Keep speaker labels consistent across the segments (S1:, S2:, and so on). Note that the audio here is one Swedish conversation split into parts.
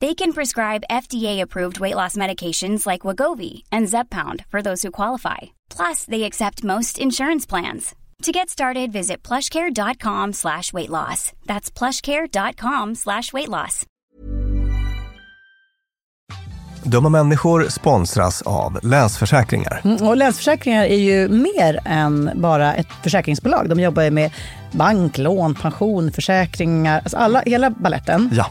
S1: They can prescribe FDA-approved weight loss medications like Wagovi and Zepbound for those who qualify. Plus, they accept most insurance plans. To get started, visit plushcare.com slash weight loss. That's plushcare.com slash weight loss.
S2: Dumma människor sponsras av Länsförsäkringar.
S3: Mm, och Länsförsäkringar är ju mer än bara ett försäkringsbolag. De jobbar ju med bank, lån, pension, försäkringar, alltså alla, hela balletten.
S2: Ja.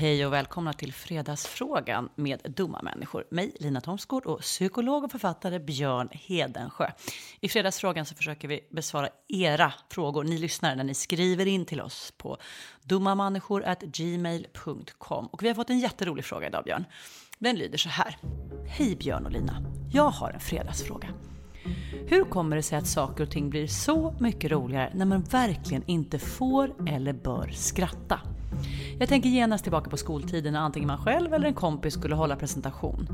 S4: Hej och välkomna till Fredagsfrågan med dumma människor. Mig, Lina Thomsgård och psykolog och författare Björn Hedensjö. I Fredagsfrågan så försöker vi besvara era frågor, ni lyssnare, när ni skriver in till oss på dummamänniskor.gmail.com. Och vi har fått en jätterolig fråga idag, Björn. Den lyder så här. Hej Björn och Lina. Jag har en fredagsfråga. Hur kommer det sig att saker och ting blir så mycket roligare när man verkligen inte får eller bör skratta? Jag tänker genast tillbaka på skoltiden när antingen man själv eller en kompis skulle hålla presentation.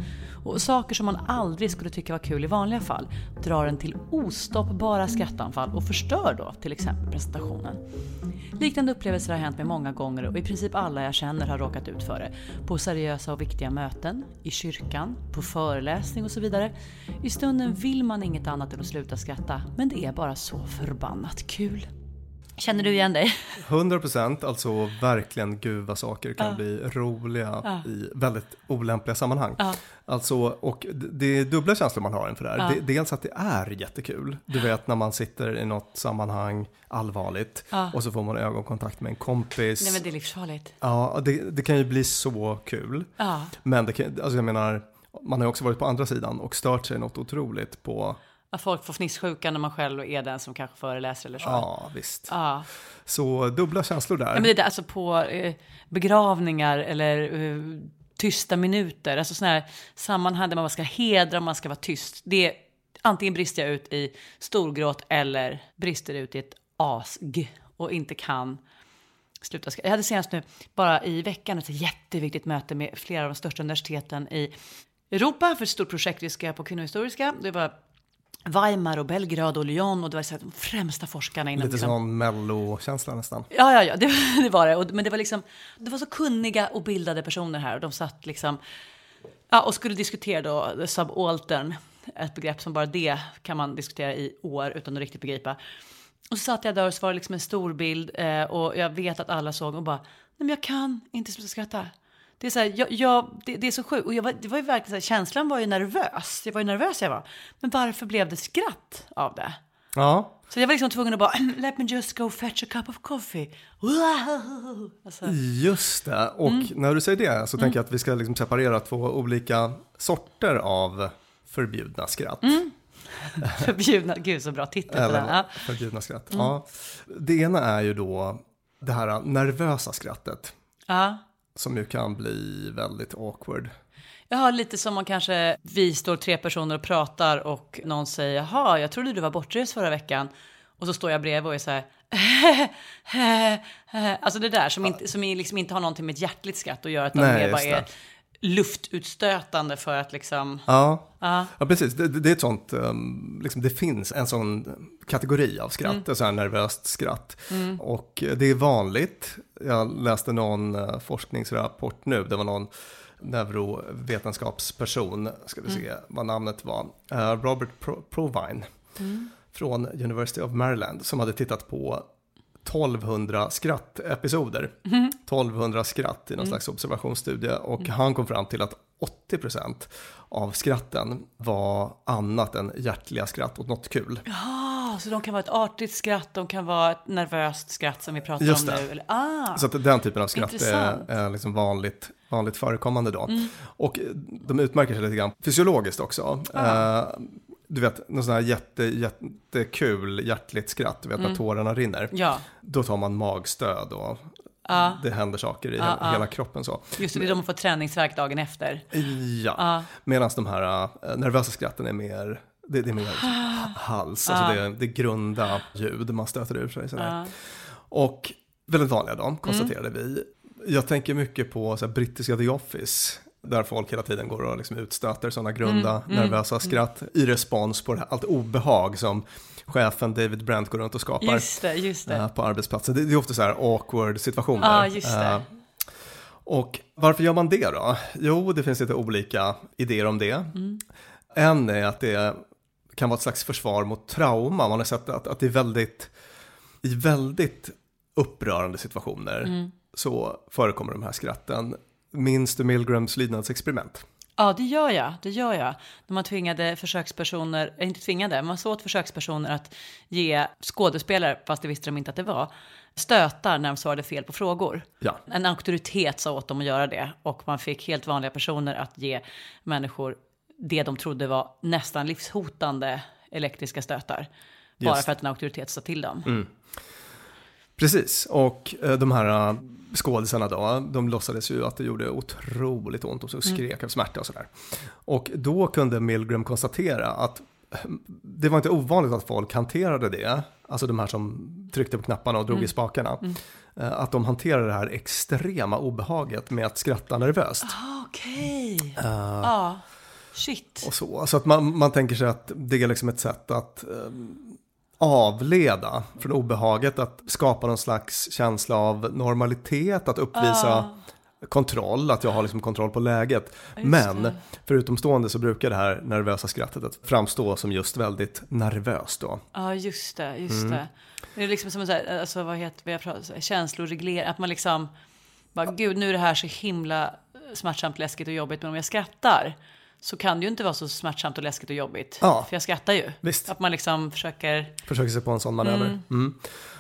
S4: Och saker som man aldrig skulle tycka var kul i vanliga fall drar en till ostoppbara skrattanfall och förstör då till exempel presentationen. Liknande upplevelser har hänt mig många gånger och i princip alla jag känner har råkat ut för det. På seriösa och viktiga möten, i kyrkan, på föreläsning och så vidare. I stunden vill man inget annat än att sluta skratta, men det är bara så förbannat kul. Känner du igen dig?
S2: 100 procent, alltså verkligen gud vad saker kan
S4: Ja.
S2: bli roliga
S4: Ja.
S2: i väldigt olämpliga sammanhang.
S4: Ja.
S2: Alltså, och det är dubbla känslor man har inför det här.
S4: Ja.
S2: Dels att det är jättekul. Du vet när man sitter i något sammanhang allvarligt och så får man ögonkontakt med en kompis.
S4: Nej men det är livsfarligt.
S2: Ja, det, det kan ju bli så kul.
S4: Ja.
S2: Men det kan, alltså jag menar, man har ju också varit på andra sidan och stört sig något otroligt på,
S4: Att folk får fnissjuka när man själv är den som kanske föreläser eller så.
S2: ja visst.
S4: Ja.
S2: Så dubbla känslor där.
S4: Ja, men det är alltså på eh, begravningar eller eh, tysta minuter, alltså sådana här sammanhang där man ska hedra och man ska vara tyst. Det är, antingen brister jag ut i storgråt eller brister ut i ett asg och inte kan sluta. Jag hade senast nu, bara i veckan, ett jätteviktigt möte med flera av de största universiteten i Europa för ett stort projekt vi ska på kvinnohistoriska. Det var Weimar och Belgrad och Lyon och det var så här, de främsta forskarna inom
S2: Lite
S4: liksom,
S2: sån mellokänsla nästan.
S4: Ja, ja, ja, det, det var det. Och, men det var liksom, det var så kunniga och bildade personer här och de satt liksom, ja, och skulle diskutera då subaltern, ett begrepp som bara det kan man diskutera i år utan att riktigt begripa. Och så satt jag där och så var det liksom en stor bild eh, och jag vet att alla såg och bara, nej men jag kan inte sluta skratta. Det är så här, jag, jag, det, det är så sjukt. Och jag var, det var ju verkligen så här, känslan var ju nervös. Jag var ju nervös jag var. Men varför blev det skratt av det?
S2: Ja,
S4: Så jag var liksom tvungen att bara, let me just go fetch a cup of coffee. Wow! Alltså,
S2: Just det, och
S4: Mm.
S2: när du säger det så tänker jag att vi ska liksom separera två olika sorter av förbjudna skratt.
S4: förbjudna, gud så bra titel
S2: Eller.
S4: Ja. Mm.
S2: förbjudna skratt. Ja. Det ena är ju då det här nervösa skrattet
S4: ja.
S2: Som ju kan bli väldigt awkward.
S4: Jag har lite som om kanske vi står tre personer och pratar och någon säger, jaha, jag trodde du var bortrest förra veckan. Och så står jag bredvid och är så här, alltså det där som, inte, som liksom inte har någonting med ett hjärtligt skratt att göra, utan
S2: Nej,
S4: mer bara
S2: det.
S4: är luftutstötande för att liksom,
S2: Ja,
S4: ja.
S2: ja precis. Det, det är ett sånt, um, liksom, det finns en sån kategori av skratt,
S4: Mm.
S2: ett sånt här nervöst skratt. Och eh, det är vanligt. Jag läste någon eh, forskningsrapport nu, det var någon neurovetenskapsperson, ska vi se vad namnet var, Eh, Robert Pro- Provine från University of Maryland, som hade tittat på 1200 skrattepisoder. 1200 skratt i någon slags observationsstudie och han kom fram till att 80% av skratten var annat än hjärtliga skratt åt något kul.
S4: Ah, så de kan vara ett artigt skratt, de kan vara ett nervöst skratt som vi pratar
S2: Just
S4: om
S2: det.
S4: nu. Eller, ah,
S2: Så att den typen av skratt är,
S4: Intressant.
S2: är liksom vanligt, vanligt förekommande då. Och de utmärker sig lite grann fysiologiskt också. Eh, du vet, någon sån här jätte, jättekul hjärtligt skratt, du vet när tårarna rinner.
S4: ja,
S2: Då tar man magstöd och
S4: Ja.
S2: det händer saker i
S4: Ja,
S2: hela, kroppen så.
S4: just det, det är de får träningsvärk dagen efter.
S2: Ja,
S4: Ja.
S2: medan de här äh, nervösa skratten är mer, det, det är mer ha- hals, alltså det, det är grunda ljud man stöter ur sig. Sådär. Och väldigt vanliga då, konstaterade vi. Jag tänker mycket på så här, brittiska The Office, där folk hela tiden går och liksom utstöter sådana grunda, nervösa skratt i respons på här, allt obehag som chefen David Brent går runt och skapar
S4: Just det, just det.
S2: eh, på arbetsplatsen. Det, är ofta så här awkward situationer.
S4: Ja, just det.
S2: Eh, och varför gör man det då? Jo, det finns lite olika idéer om det.
S4: Mm.
S2: En är att det kan vara ett slags försvar mot trauma. Man har sett att, att det är väldigt, i väldigt upprörande situationer
S4: Mm.
S2: så förekommer de här skratten. Minns du Milgrams lydnadsexperiment?
S4: Ja, det gör jag. Det gör jag. När man tvingade försökspersoner, äh, inte tvingade, man sa åt försökspersoner att ge skådespelare, fast det visste de inte att det var, stötar när de svarade fel på frågor.
S2: Ja.
S4: En auktoritet sa åt dem att göra det och man fick helt vanliga personer att ge människor det de trodde var nästan livshotande elektriska stötar. Bara
S2: Just.
S4: för att en auktoritet sa till dem.
S2: Precis, och eh, de här eh, skådisarna då, de låtsades ju att det gjorde otroligt ont och så skrek av smärta och sådär. Och då kunde Milgram konstatera att det var inte ovanligt att folk hanterade det, alltså de här som tryckte på knapparna och drog i spakarna, eh, att de hanterade det här extrema obehaget med att skratta nervöst.
S4: Ah, Okej. Ja. Shit.
S2: Och så, så att man, man tänker sig att det är liksom ett sätt att eh, avleda från obehaget, att skapa någon slags känsla av normalitet, att uppvisa kontroll, att jag har liksom kontroll på läget. Men
S4: det.
S2: för utomstående så brukar det här nervösa skrattet att framstå som just väldigt nervöst då.
S4: Ja, just det. Just
S2: Mm.
S4: det. Det är liksom som en så här, alltså, vad heter vi har pratat, känsloreglering. Att man liksom, bara, gud nu är det här så himla smärtsamt, läskigt och jobbigt. Men om jag skrattar så kan det ju inte vara så smärtsamt och läskigt och jobbigt.
S2: Ja.
S4: För jag skrattar ju.
S2: Visst.
S4: Att man liksom försöker,
S2: Försöker sig på en sån manöver. Mm.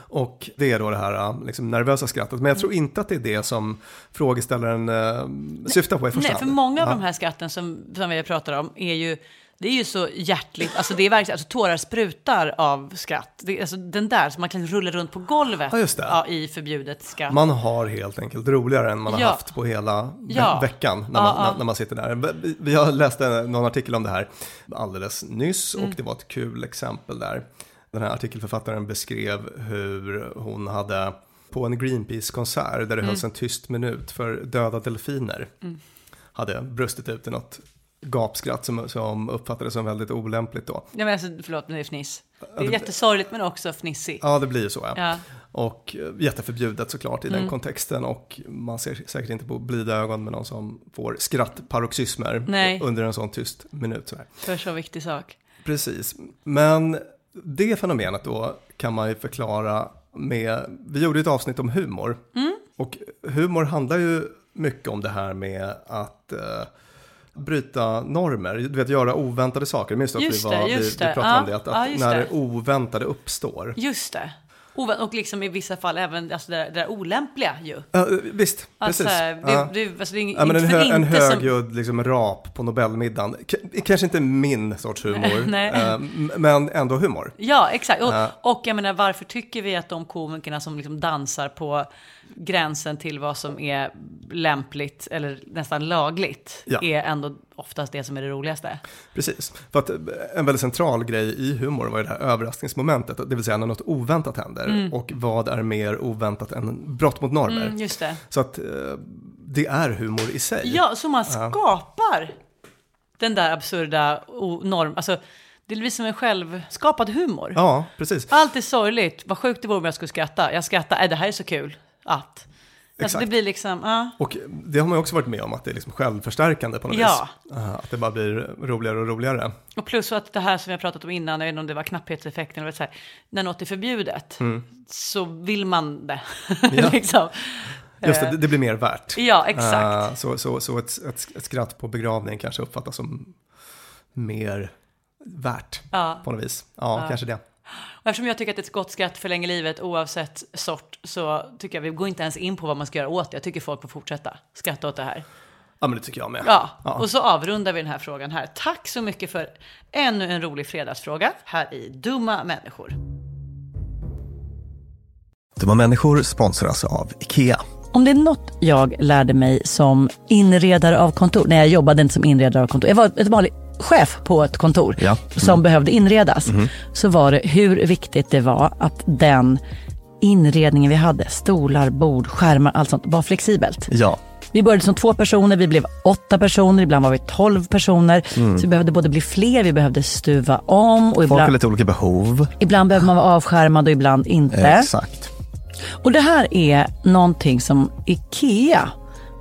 S2: Och det är då det här äh, liksom, nervösa skrattet. Men jag tror inte att det är det som frågeställaren äh, syftar på i första
S4: Nej, för
S2: hand.
S4: många av
S2: Ja.
S4: de här skatten som, som vi pratar om är ju, det är ju så hjärtligt, alltså det är verkligen, alltså tårar sprutar av skratt. Det, alltså den där som man kan rulla runt på golvet
S2: Ja, just det.
S4: Ja, i förbjudet skratt.
S2: Man har helt enkelt roligare än man har
S4: Ja.
S2: haft på hela ve-
S4: Ja.
S2: veckan när man. När, när man sitter där. Vi- Vi har läst en- någon artikel om det här alldeles nyss
S4: Mm.
S2: och det var ett kul exempel där. Den här artikelförfattaren beskrev hur hon hade på en Greenpeace-konsert där det
S4: Mm.
S2: hölls en tyst minut för döda delfiner. Hade brustit ut i något gapskratt som, som uppfattades som väldigt olämpligt då.
S4: Ja, men alltså, förlåt, men det är fniss. Det är jättesorgligt men också fnissigt.
S2: Ja, det blir ju så. Ja.
S4: Ja.
S2: Och eh, jätteförbjudet såklart i
S4: Mm.
S2: den kontexten. Och man ser säkert inte på blida ögon med någon som får skrattparoxysmer
S4: Nej.
S2: under en sån tyst minut. Sådär.
S4: För så viktig sak.
S2: Precis. Men det fenomenet då kan man ju förklara med, vi gjorde ett avsnitt om humor.
S4: Mm.
S2: Och humor handlar ju mycket om det här med att eh, bryta normer, du vet göra oväntade saker. Minns du att vi, var,
S4: det,
S2: vi, vi pratade
S4: Ja,
S2: om det? Att,
S4: ja,
S2: att
S4: just
S2: när
S4: det
S2: oväntade uppstår.
S4: Just det. Och liksom i vissa fall även alltså det, där, det där olämpliga ju.
S2: Ja, visst,
S4: Alltså,
S2: precis.
S4: det,
S2: Ja.
S4: det, alltså, det är
S2: Ja, men en,
S4: inte för
S2: hö, en
S4: inte som...
S2: högljudd liksom, rap på Nobelmiddagen. K kanske inte min sorts humor, m- men ändå humor.
S4: Ja, exakt. Och,
S2: Ja.
S4: och jag menar, varför tycker vi att de komikerna som liksom dansar på gränsen till vad som är lämpligt eller nästan lagligt
S2: Ja.
S4: är ändå oftast det som är det roligaste?
S2: Precis. För att eh, en väldigt central grej i humor var ju det här överraskningsmomentet, det vill säga när något oväntat händer. Och vad är mer oväntat än brott mot normer?
S4: Mm, just det.
S2: Så att eh, det är humor i sig.
S4: Ja, så man skapar den där absurda o- norm... Alltså, det blir som en självskapad humor.
S2: Ja, precis.
S4: Allt är sorgligt. Vad sjukt det vore om jag skulle skratta. Jag skrattar. Nej, det här är så kul. Att. Alltså, det blir liksom... Ja.
S2: Och det har man ju också varit med om, att det är liksom självförstärkande på något
S4: Ja.
S2: vis. Eh, Att det bara blir roligare och roligare.
S4: Och plus att det här som vi har pratat om innan, jag vet inte om det var knapphetseffekten, eller så här, när något är förbjudet så vill man det.
S2: Ja.
S4: liksom.
S2: Just det, det- det blir mer värt.
S4: Ja, exakt.
S2: Eh, så så, så ett, ett, ett skratt på begravning kanske uppfattas som mer värt
S4: Ja.
S2: på något vis. Ja, kanske det.
S4: Och eftersom jag tycker att ett gott skratt förlänger livet oavsett sort så tycker jag vi går inte ens in på vad man ska göra åt det. Jag tycker folk får fortsätta skratta åt det här.
S2: Ja, men det tycker jag med.
S4: Ja,
S2: Ja.
S4: och så avrundar vi den här frågan här. Tack så mycket för ännu en rolig fredagsfråga här i Dumma människor.
S2: Dumma människor sponsras av Ikea.
S3: Om det är något jag lärde mig som inredare av kontor, när jag jobbade inte som inredare av kontor, jag var ett vanlig chef på ett kontor
S2: Ja.
S3: som behövde inredas, så var det hur viktigt det var att den inredningen vi hade, stolar, bord, skärmar, allt sånt, var flexibelt.
S2: Ja,
S3: Vi började som två personer, vi blev åtta personer, ibland var vi tolv personer. Så vi behövde både bli fler, vi behövde stuva om och
S2: folk har
S3: ibland,
S2: lite olika behov.
S3: ibland behöver man vara avskärmad och ibland inte.
S2: Exakt.
S3: Och det här är någonting som IKEA